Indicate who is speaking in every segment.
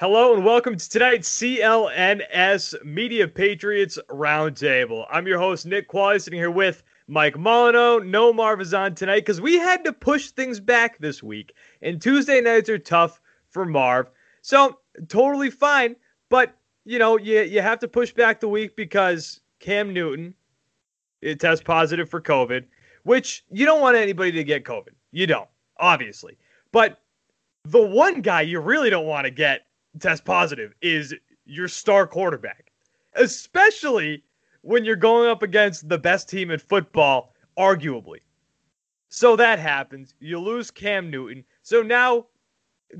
Speaker 1: Hello and welcome to tonight's CLNS Media Patriots Roundtable. I'm your host, Nick Qualley, sitting here with Mike Molyneux. No Marv is on tonight because we had to push things back this week. And Tuesday nights are tough for Marv. So, totally fine. But, you know, you, you have to push back the week because Cam Newton it tests positive for COVID, which you don't want anybody to get COVID. You don't, obviously. But the one guy you really don't want to get test positive is your star quarterback, especially when you're going up against the best team in football, arguably. So that happens. You lose Cam Newton. So now,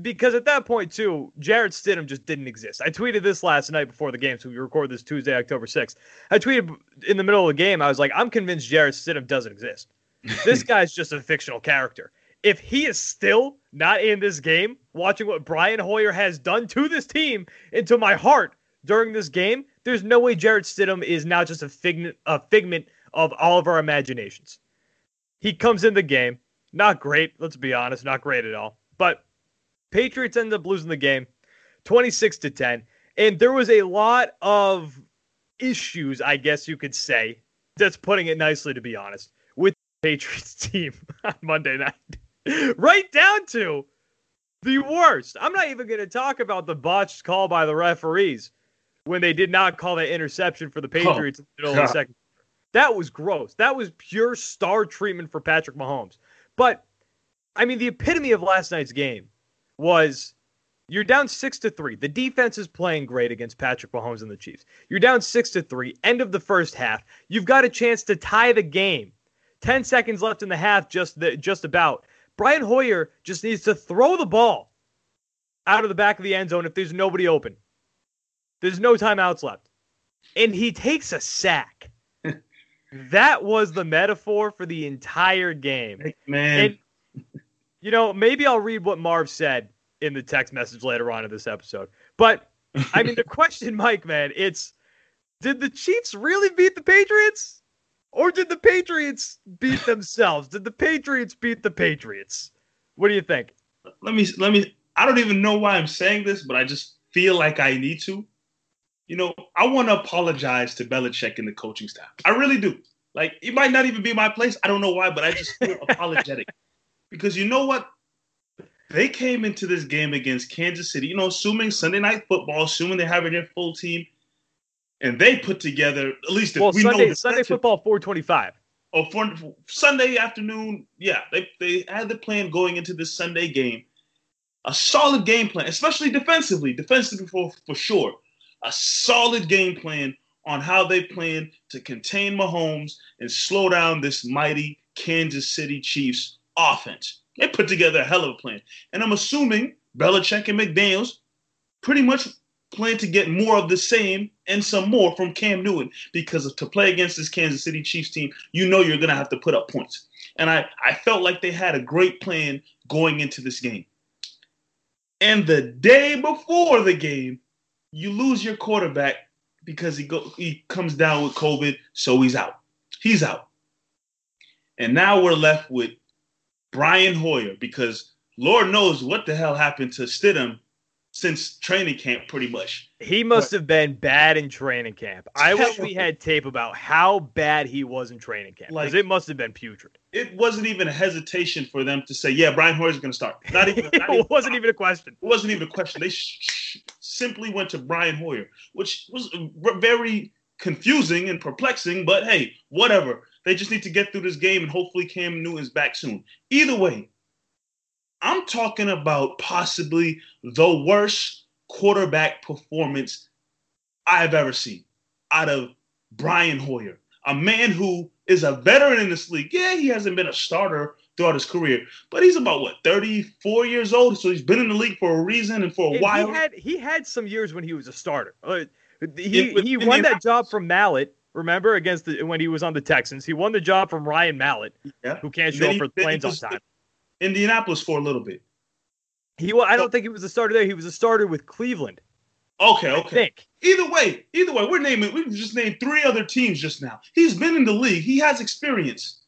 Speaker 1: because at that point, too, Jarrett Stidham just didn't exist. I tweeted this last night before the game, so we record this Tuesday, October 6th. I tweeted in the middle of the game, I was like, I'm convinced Jarrett Stidham doesn't exist. this guy's just a fictional character if he is still not in this game, watching what Brian Hoyer has done to this team into my heart during this game, there's no way Jarrett Stidham is now just a figment, a figment of all of our imaginations. He comes in the game, not great, let's be honest, not great at all. But Patriots end up losing the game 26 to 10. And there was a lot of issues, I guess you could say. That's putting it nicely, to be honest, with the Patriots team on Monday night. right down to the worst. I'm not even going to talk about the botched call by the referees when they did not call that interception for the oh, Patriots oh, in the middle of the second. That was gross. That was pure star treatment for Patrick Mahomes. But I mean, the epitome of last night's game was you're down six to three. The defense is playing great against Patrick Mahomes and the Chiefs. You're down six to three. End of the first half. You've got a chance to tie the game. Ten seconds left in the half, just the, just about. Brian Hoyer just needs to throw the ball out of the back of the end zone if there's nobody open. There's no timeouts left. And he takes a sack. that was the metaphor for the entire game.
Speaker 2: Man.
Speaker 1: And, you know, maybe I'll read what Marv said in the text message later on in this episode. But I mean, the question, Mike, man, it's did the Chiefs really beat the Patriots? Or did the Patriots beat themselves? did the Patriots beat the Patriots? What do you think?
Speaker 2: Let me let me I don't even know why I'm saying this, but I just feel like I need to. You know, I want to apologize to Belichick and the coaching staff. I really do. Like, it might not even be my place. I don't know why, but I just feel apologetic. Because you know what? They came into this game against Kansas City, you know, assuming Sunday night football, assuming they have their full team, and they put together at least
Speaker 1: well, we Sunday, Sunday football 425.
Speaker 2: Oh, for Sunday afternoon, yeah, they they had the plan going into this Sunday game, a solid game plan, especially defensively, defensively for for sure, a solid game plan on how they plan to contain Mahomes and slow down this mighty Kansas City Chiefs offense. They put together a hell of a plan, and I'm assuming Belichick and McDaniels pretty much plan to get more of the same and some more from Cam Newton because to play against this Kansas City Chiefs team, you know you're going to have to put up points. And I, I felt like they had a great plan going into this game. And the day before the game, you lose your quarterback because he go he comes down with COVID, so he's out. He's out. And now we're left with Brian Hoyer because Lord knows what the hell happened to Stidham since training camp, pretty much.
Speaker 1: He must have been bad in training camp. I wish we had tape about how bad he was in training camp because
Speaker 2: Like-
Speaker 1: it must have been putrid.
Speaker 2: It wasn't even a hesitation for them to say, "Yeah, Brian Hoyer's going to start." Not even. not even
Speaker 1: it wasn't even a question.
Speaker 2: It wasn't even a question. They sh- sh- simply went to Brian Hoyer, which was very confusing and perplexing. But hey, whatever. They just need to get through this game, and hopefully Cam Newton's back soon. Either way, I'm talking about possibly the worst quarterback performance I've ever seen out of Brian Hoyer, a man who is a veteran in this league. Yeah, he hasn't been a starter throughout his career, but he's about what 34 years old, so he's been in the league for a reason and for a while.
Speaker 1: He had he had some years when he was a starter. Uh, he he won that job from Mallett. Remember against the when he was on the Texans, he won the job from Ryan Mallett,
Speaker 2: Yeah.
Speaker 1: who can't show up for the
Speaker 2: he
Speaker 1: planes on time.
Speaker 2: Indianapolis for a little bit.
Speaker 1: He wa- I don't think he was a starter there. He was a starter with Cleveland.
Speaker 2: Okay, okay. Either way, either way, we're naming. We've just named three other teams just now. He's been in the league. He has experience,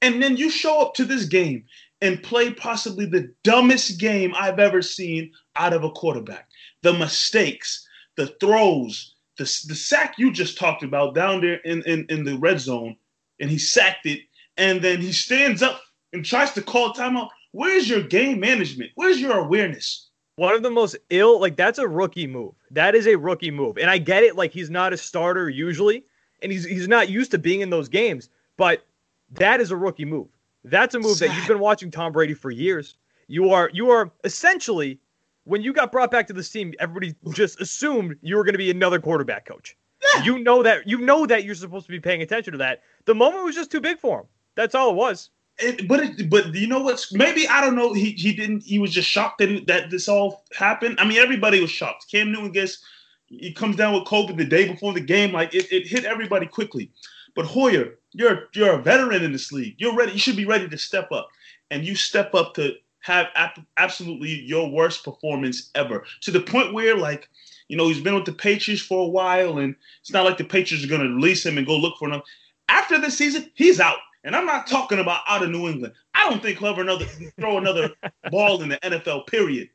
Speaker 2: and then you show up to this game and play possibly the dumbest game I've ever seen out of a quarterback. The mistakes, the throws, the the sack you just talked about down there in in, in the red zone, and he sacked it, and then he stands up and tries to call timeout. Where's your game management? Where's your awareness?
Speaker 1: One of the most ill, like that's a rookie move. That is a rookie move, and I get it. Like he's not a starter usually, and he's he's not used to being in those games. But that is a rookie move. That's a move that you've been watching Tom Brady for years. You are you are essentially when you got brought back to this team, everybody just assumed you were going to be another quarterback coach. You know that you know that you're supposed to be paying attention to that. The moment was just too big for him. That's all it was.
Speaker 2: It, but it, but you know what's maybe I don't know he he didn't he was just shocked that it- that this all happened. I mean everybody was shocked. Cam Newton gets he comes down with COVID the day before the game like it, it hit everybody quickly. But Hoyer, you're you're a veteran in this league. You're ready. You should be ready to step up, and you step up to have ap- absolutely your worst performance ever to the point where like you know he's been with the Patriots for a while, and it's not like the Patriots are going to release him and go look for him. After the season, he's out. And I'm not talking about out of New England. I don't think he'll another throw another ball in the NFL. Period.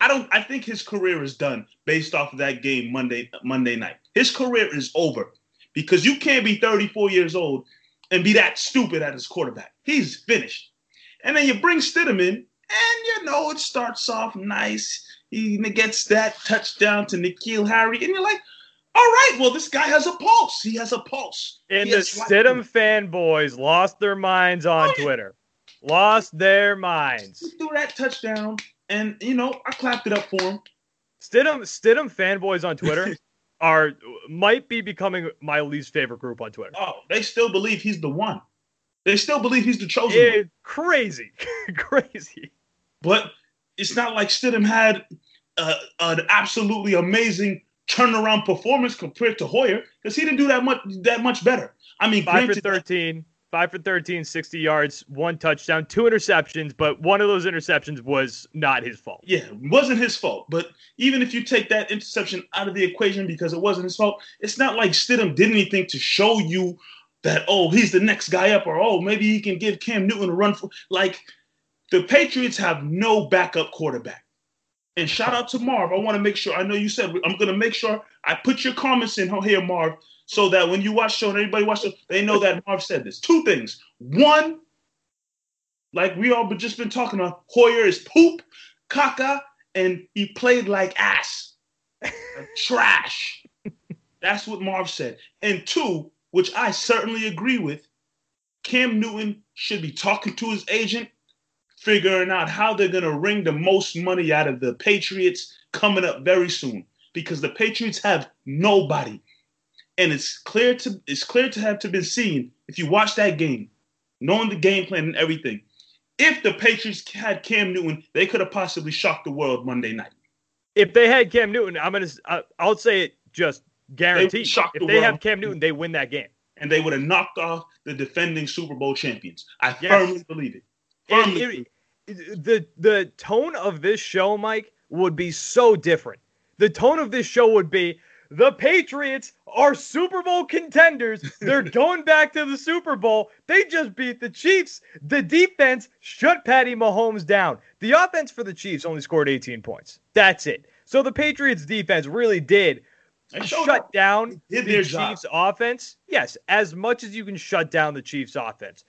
Speaker 2: I don't. I think his career is done based off of that game Monday Monday night. His career is over because you can't be 34 years old and be that stupid at his quarterback. He's finished. And then you bring Stidham in, and you know it starts off nice. He gets that touchdown to N'Keal Harry, and you're like, right, well this guy has a pulse. He has a pulse.
Speaker 1: And
Speaker 2: He
Speaker 1: the. Stidham fanboys lost their minds on
Speaker 2: Oh, yeah.
Speaker 1: Twitter. Lost their minds.
Speaker 2: He threw that touchdown, and you know I clapped it up for him.
Speaker 1: Stidham Stidham fanboys on Twitter are might be becoming my least favorite group on Twitter.
Speaker 2: Oh, they still believe he's the one. They still believe he's the chosen one.
Speaker 1: Crazy, crazy.
Speaker 2: But it's not like Stidham had uh, an absolutely amazing turnaround performance compared to Hoyer because he didn't do that much that much better. I mean,
Speaker 1: Five for
Speaker 2: granted,
Speaker 1: 13, five for 13, 60 yards, one touchdown, two interceptions, but one of those interceptions was not his fault.
Speaker 2: yeah, wasn't his fault. But even if you take that interception out of the equation because it wasn't his fault, it's not like Stidham did anything to show you that oh he's the next guy up or oh maybe he can give Cam Newton a run for like the Patriots have no backup quarterback. And shout out to Marv. I want to make sure. I know you said I'm going to make sure I put your comments in here, Marv, so that when you watch show and everybody watch show, they know that Marv said this. Two things. One, like we all but just been talking about, Hoyer is poop, caca, and he played like ass, trash. That's what Marv said. And two, which I certainly agree with, Cam Newton should be talking to his agent figuring out how they're going to wring the most money out of the Patriots coming up very soon because the Patriots have nobody. And it's clear to it's clear to have to be seen if you watch that game, knowing the game plan and everything. If the Patriots had Cam Newton, they could have possibly shocked the world Monday night.
Speaker 1: If they had Cam Newton, I'm gonna, I- I'll say it just guaranteed.
Speaker 2: shock
Speaker 1: If
Speaker 2: the
Speaker 1: they
Speaker 2: world.
Speaker 1: have Cam Newton, they win that game.
Speaker 2: And they would have knocked off the defending Super Bowl champions. I
Speaker 1: Yes.
Speaker 2: firmly believe it. Firmly
Speaker 1: It-
Speaker 2: believe it.
Speaker 1: it- the the tone of this show, Mike, would be so different. The tone of this show would be The Patriots are Super Bowl contenders. They're going back to the Super Bowl. They just beat the Chiefs. The defense shut Patty Mahomes down. The offense for the Chiefs only scored 18 points. That's it. So the Patriots defense really did shut up. down the Chiefs job. offense. Yes, as much as you can shut down the Chiefs offense.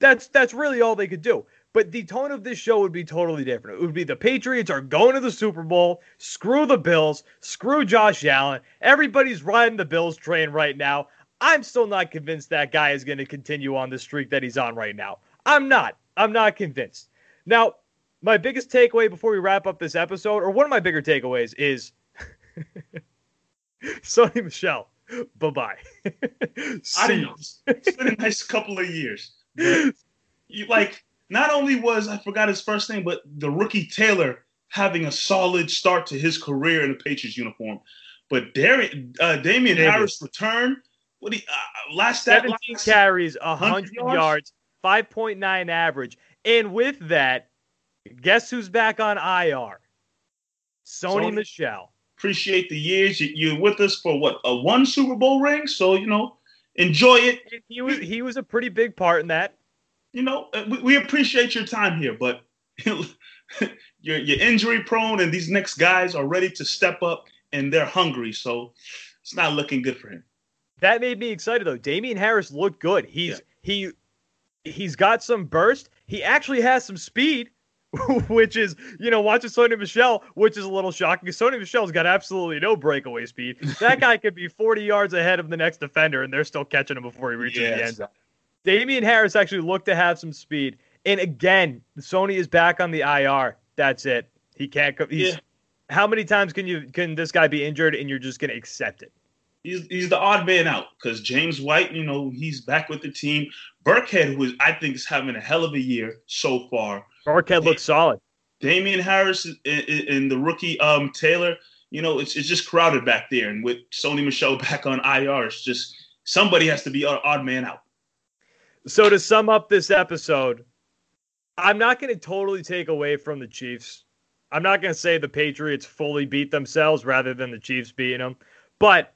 Speaker 1: That's that's really all they could do. But the tone of this show would be totally different. It would be the Patriots are going to the Super Bowl. Screw the Bills. Screw Josh Allen. Everybody's riding the Bills train right now. I'm still not convinced that guy is going to continue on the streak that he's on right now. I'm not. I'm not convinced. Now, my biggest takeaway before we wrap up this episode, or one of my bigger takeaways, is Sony Michel. Bye bye.
Speaker 2: Don't. It's been a nice couple of years. You like not only was I forgot his first name, but the rookie Taylor having a solid start to his career in the Patriots uniform. But Darian, uh, Damien David. Harris return. What he uh, last
Speaker 1: 17 last, carries, 100 yards, yards 5.9 average. And with that, guess who's back on IR? Sony, Sony. Michel.
Speaker 2: Appreciate the years. You, are with us for what a one Super Bowl ring, so you know enjoy it.
Speaker 1: He was he was a pretty big part in that
Speaker 2: you know, uh, we, we appreciate your time here, but you're, you're injury prone, and these next guys are ready to step up, and they're hungry. So it's not looking good for him.
Speaker 1: That made me excited though. Damien Harris looked good. He's yeah. he he's got some burst. He actually has some speed, which is you know watching Sony Michel, which is a little shocking. Sony Michel's got absolutely no breakaway speed. That guy could be 40 yards ahead of the next defender, and they're still catching him before he reaches yes. the end zone. Damien Harris actually looked to have some speed. And again, Sony is back on the IR. That's it. He can't. He's, yeah. How many times can you can this guy be injured and you're just going to accept it?
Speaker 2: He's, he's the odd man out because James White, you know, he's back with the team. Burkhead, who is I think is having a hell of a year so far.
Speaker 1: Burkhead looks solid.
Speaker 2: Damien Harris and the rookie um, Taylor, you know, it's it's just crowded back there. And with Sony Michel back on IR, it's just somebody has to be an odd man out.
Speaker 1: So to sum up this episode, I'm not going to totally take away from the Chiefs. I'm not going to say the Patriots fully beat themselves rather than the Chiefs beating them, but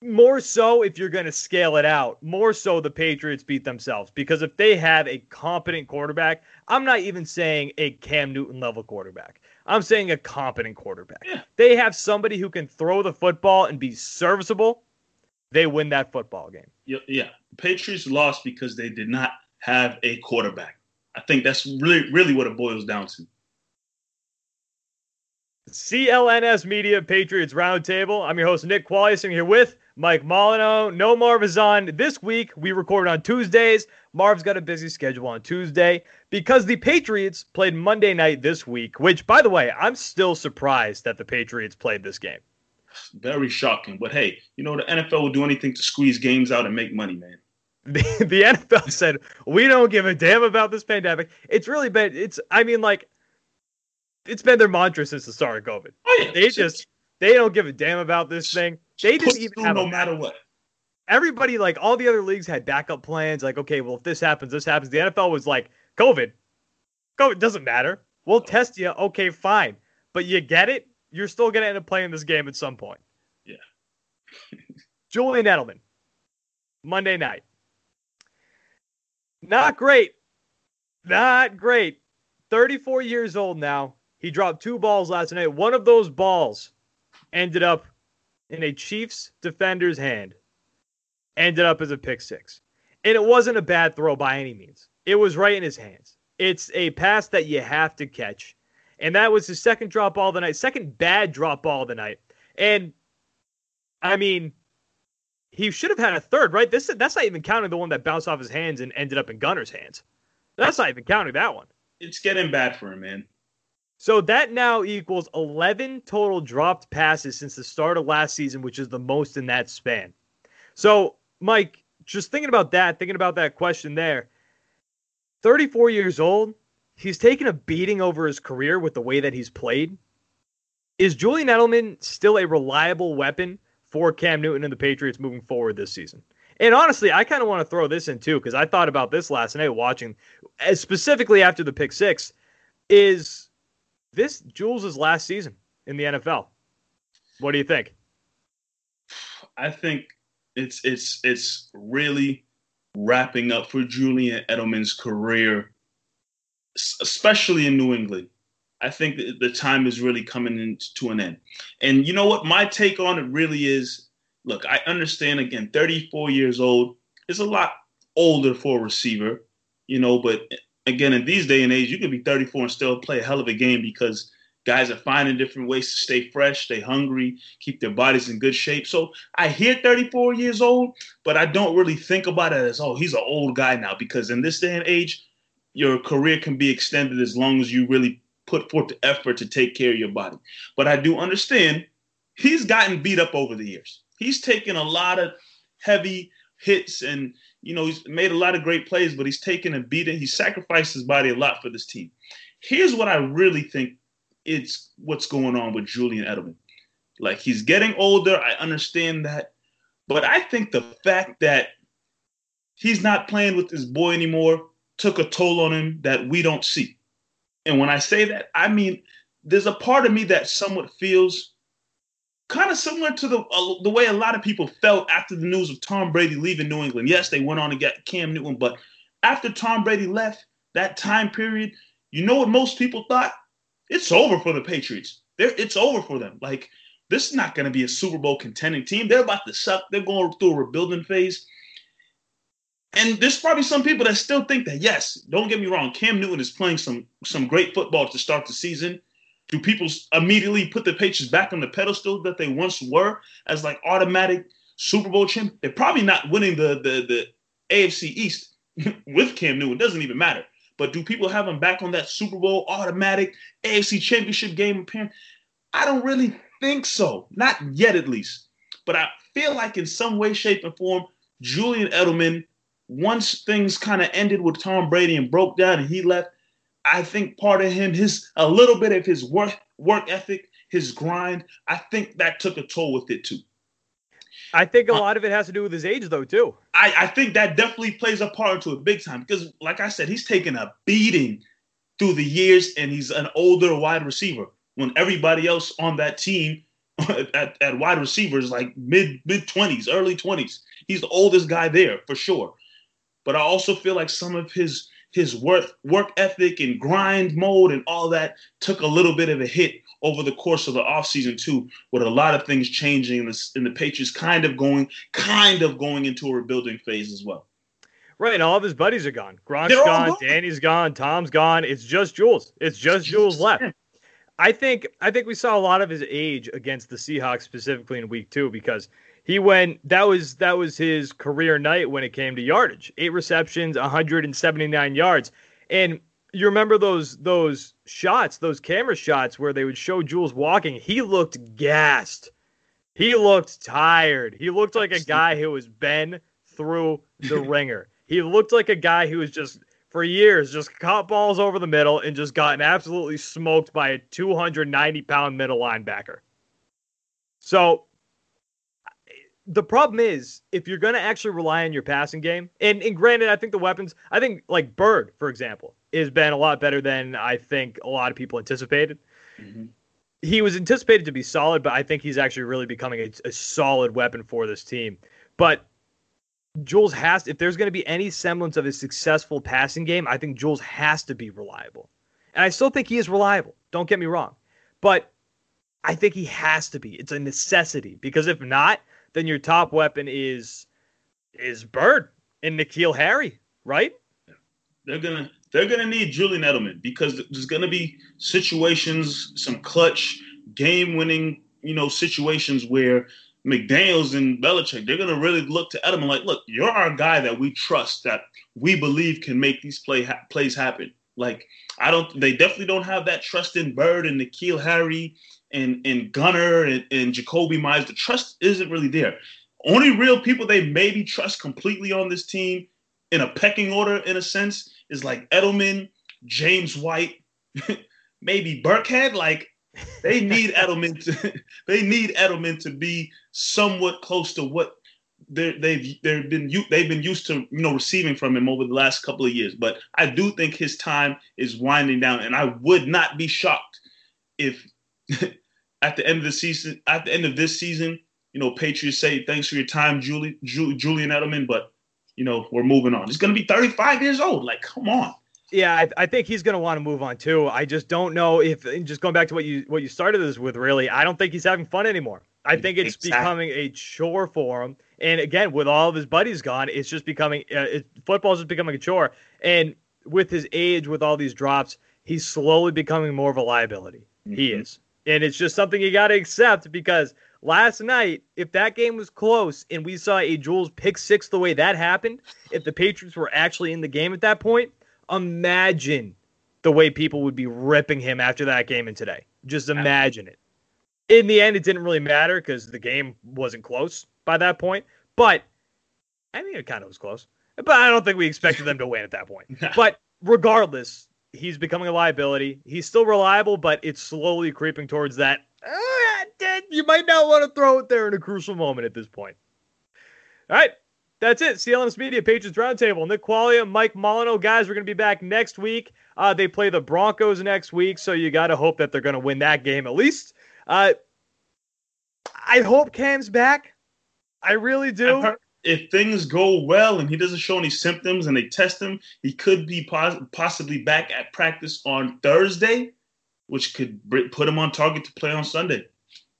Speaker 1: more so if you're going to scale it out, more so the Patriots beat themselves because if they have a competent quarterback, I'm not even saying a Cam Newton level quarterback. I'm saying a competent quarterback. Yeah. They have somebody who can throw the football and be serviceable. They win that football game.
Speaker 2: Yeah, The Patriots lost because they did not have a quarterback. I think that's really, really what it boils down to.
Speaker 1: CLNS Media Patriots Roundtable. I'm your host, Nick Qualis, here with Mike Molyneux. No Marv is on this week. We record on Tuesdays. Marv's got a busy schedule on Tuesday because the Patriots played Monday night this week, which, by the way, I'm still surprised that the Patriots played this game.
Speaker 2: Very shocking. But hey, you know, the NFL will do anything to squeeze games out and make money, man.
Speaker 1: The, the NFL said, we don't give a damn about this pandemic. It's really been, it's, I mean, like, it's been their mantra since the start of COVID. Oh, yeah. They just, they don't give a damn about this thing. They didn't even have
Speaker 2: no a, matter what.
Speaker 1: Everybody, like, all the other leagues had backup plans. Like, okay, well, if this happens, this happens. The NFL was like, COVID, COVID doesn't matter. We'll test you. Okay, fine. But you get it? you're still going to end up playing this game at some point.
Speaker 2: Yeah.
Speaker 1: Julian Edelman, Monday night. Not great. Not great. 34 years old now. He dropped two balls last night. One of those balls ended up in a Chiefs defender's hand, ended up as a pick six. And it wasn't a bad throw by any means. It was right in his hands. It's a pass that you have to catch and that was his second drop ball of the night, second bad drop ball of the night. And I mean, he should have had a third, right? This that's not even counting the one that bounced off his hands and ended up in Gunner's hands. That's not even counting that one.
Speaker 2: It's getting bad for him, man.
Speaker 1: So that now equals 11 total dropped passes since the start of last season, which is the most in that span. So, Mike, just thinking about that, thinking about that question there. 34 years old, he's taken a beating over his career with the way that he's played. Is Julian Edelman still a reliable weapon for Cam Newton and the Patriots moving forward this season? And honestly, I kind of want to throw this in too because I thought about this last night watching, specifically after the pick six. Is this Jules' last season in the NFL? What do you think?
Speaker 2: I think it's it's it's really wrapping up for Julian Edelman's career, especially in New England. I think the time is really coming into an end. And you know what? My take on it really is look, I understand again, 34 years old is a lot older for a receiver, you know, but again, in these day and age, you can be 34 and still play a hell of a game because guys are finding different ways to stay fresh, stay hungry, keep their bodies in good shape. So I hear 34 years old, but I don't really think about it as, oh, he's an old guy now because in this day and age, your career can be extended as long as you really put forth the effort to take care of your body. But I do understand he's gotten beat up over the years. He's taken a lot of heavy hits and you know he's made a lot of great plays, but he's taken and beaten. He sacrificed his body a lot for this team. Here's what I really think it's what's going on with Julian Edelman. Like he's getting older. I understand that. But I think the fact that he's not playing with his boy anymore took a toll on him that we don't see. And when I say that, I mean there's a part of me that somewhat feels kind of similar to the uh, the way a lot of people felt after the news of Tom Brady leaving New England. Yes, they went on to get Cam Newton, but after Tom Brady left, that time period, you know what most people thought? It's over for the Patriots. They're, it's over for them. Like this is not going to be a Super Bowl contending team. They're about to suck. They're going through a rebuilding phase. And there's probably some people that still think that yes, don't get me wrong, Cam Newton is playing some some great football to start the season. Do people immediately put the Patriots back on the pedestal that they once were as like automatic Super Bowl champ? They're probably not winning the the the AFC East with Cam Newton. It doesn't even matter. But do people have him back on that Super Bowl automatic AFC championship game appearance? I don't really think so. Not yet, at least. But I feel like in some way, shape, and form, Julian Edelman once things kind of ended with Tom Brady and broke down and he left, I think part of him, his a little bit of his work work ethic, his grind, I think that took a toll with it too.
Speaker 1: I think a uh, lot of it has to do with his age, though, too.
Speaker 2: I, I think that definitely plays a part into it big time because, like I said, he's taken a beating through the years, and he's an older wide receiver. When everybody else on that team at, at wide receivers like mid mid twenties, early twenties, he's the oldest guy there for sure. But I also feel like some of his his work work ethic and grind mode and all that took a little bit of a hit over the course of the offseason too, with a lot of things changing and the, and the Patriots kind of going kind of going into a rebuilding phase as well.
Speaker 1: Right, and all of his buddies are gone. Gronk's gone, gone, Danny's gone, Tom's gone. It's just Jules. It's just Jules left. I think I think we saw a lot of his age against the Seahawks specifically in week two because he went that was that was his career night when it came to yardage. Eight receptions, 179 yards. And you remember those those shots, those camera shots where they would show Jules walking. He looked gassed. He looked tired. He looked like a guy who has been through the ringer. He looked like a guy who was just for years just caught balls over the middle and just gotten absolutely smoked by a 290 pound middle linebacker. So the problem is if you're going to actually rely on your passing game, and, and granted, I think the weapons, I think like Byrd, for example, has been a lot better than I think a lot of people anticipated. Mm-hmm. He was anticipated to be solid, but I think he's actually really becoming a, a solid weapon for this team. But Jules has, if there's going to be any semblance of a successful passing game, I think Jules has to be reliable. And I still think he is reliable. Don't get me wrong. But I think he has to be. It's a necessity because if not, then your top weapon is is Byrd and N'Keal Harry, right?
Speaker 2: They're gonna they're gonna need Julian Edelman because there's gonna be situations, some clutch, game winning, you know, situations where McDaniels and Belichick, they're gonna really look to Edelman like, look, you're our guy that we trust, that we believe can make these play ha- plays happen. Like I don't, they definitely don't have that trust in Byrd and N'Keal Harry and and Gunner and, and Jakobi Meyers, the trust isn't really there. Only real people they maybe trust completely on this team in a pecking order, in a sense, is like Edelman, James White, maybe Burkhead. Like they need Edelman to they need Edelman to be somewhat close to what they've they've been they've been used to you know receiving from him over the last couple of years. But I do think his time is winding down, and I would not be shocked if at the end of the season, at the end of this season, you know, Patriots say thanks for your time, Julie, Ju- Julian Edelman, but you know, we're moving on. He's going to be 35 years old. Like, come on.
Speaker 1: Yeah, I, I think he's going to want to move on too. I just don't know if just going back to what you what you started this with. Really, I don't think he's having fun anymore. I think it's exactly. becoming a chore for him. And again, with all of his buddies gone, it's just becoming uh, it, football's just becoming a chore. And with his age, with all these drops, he's slowly becoming more of a liability. Mm-hmm. He is, and it's just something you got to accept because last night, if that game was close and we saw a Jules pick six the way that happened, if the Patriots were actually in the game at that point, imagine the way people would be ripping him after that game and today. Just imagine it. In the end, it didn't really matter because the game wasn't close by that point. But I mean, it kind of was close. But I don't think we expected them to win at that point. but regardless, he's becoming a liability. He's still reliable, but it's slowly creeping towards that. Uh, you might not want to throw it there in a crucial moment at this point. All right. That's it. CLNS Media Patriots Roundtable. Nick Qualia, Mike Molyneux. Guys, we're going to be back next week. Uh, they play the Broncos next week, so you got to hope that they're going to win that game at least. Uh, I hope Cam's back. I really do.
Speaker 2: If things go well and he doesn't show any symptoms and they test him, he could be pos- possibly back at practice on Thursday, which could put him on target to play on Sunday.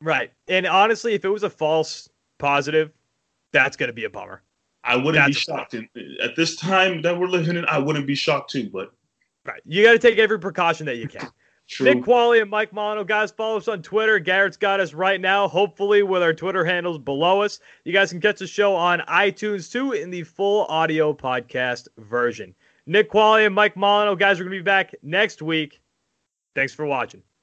Speaker 1: Right. And honestly, if it was a false positive, that's going to be a bummer.
Speaker 2: I wouldn't That's be shocked. at this time that we're living in, I wouldn't be shocked too. But
Speaker 1: right, you got to take every precaution that you can. True. Nick Quali and Mike Mono, guys, follow us on Twitter. Garrett's got us right now, hopefully with our Twitter handles below us. You guys can catch the show on iTunes too in the full audio podcast version. Nick Quali and Mike Mono, guys, we're gonna be back next week. Thanks for watching.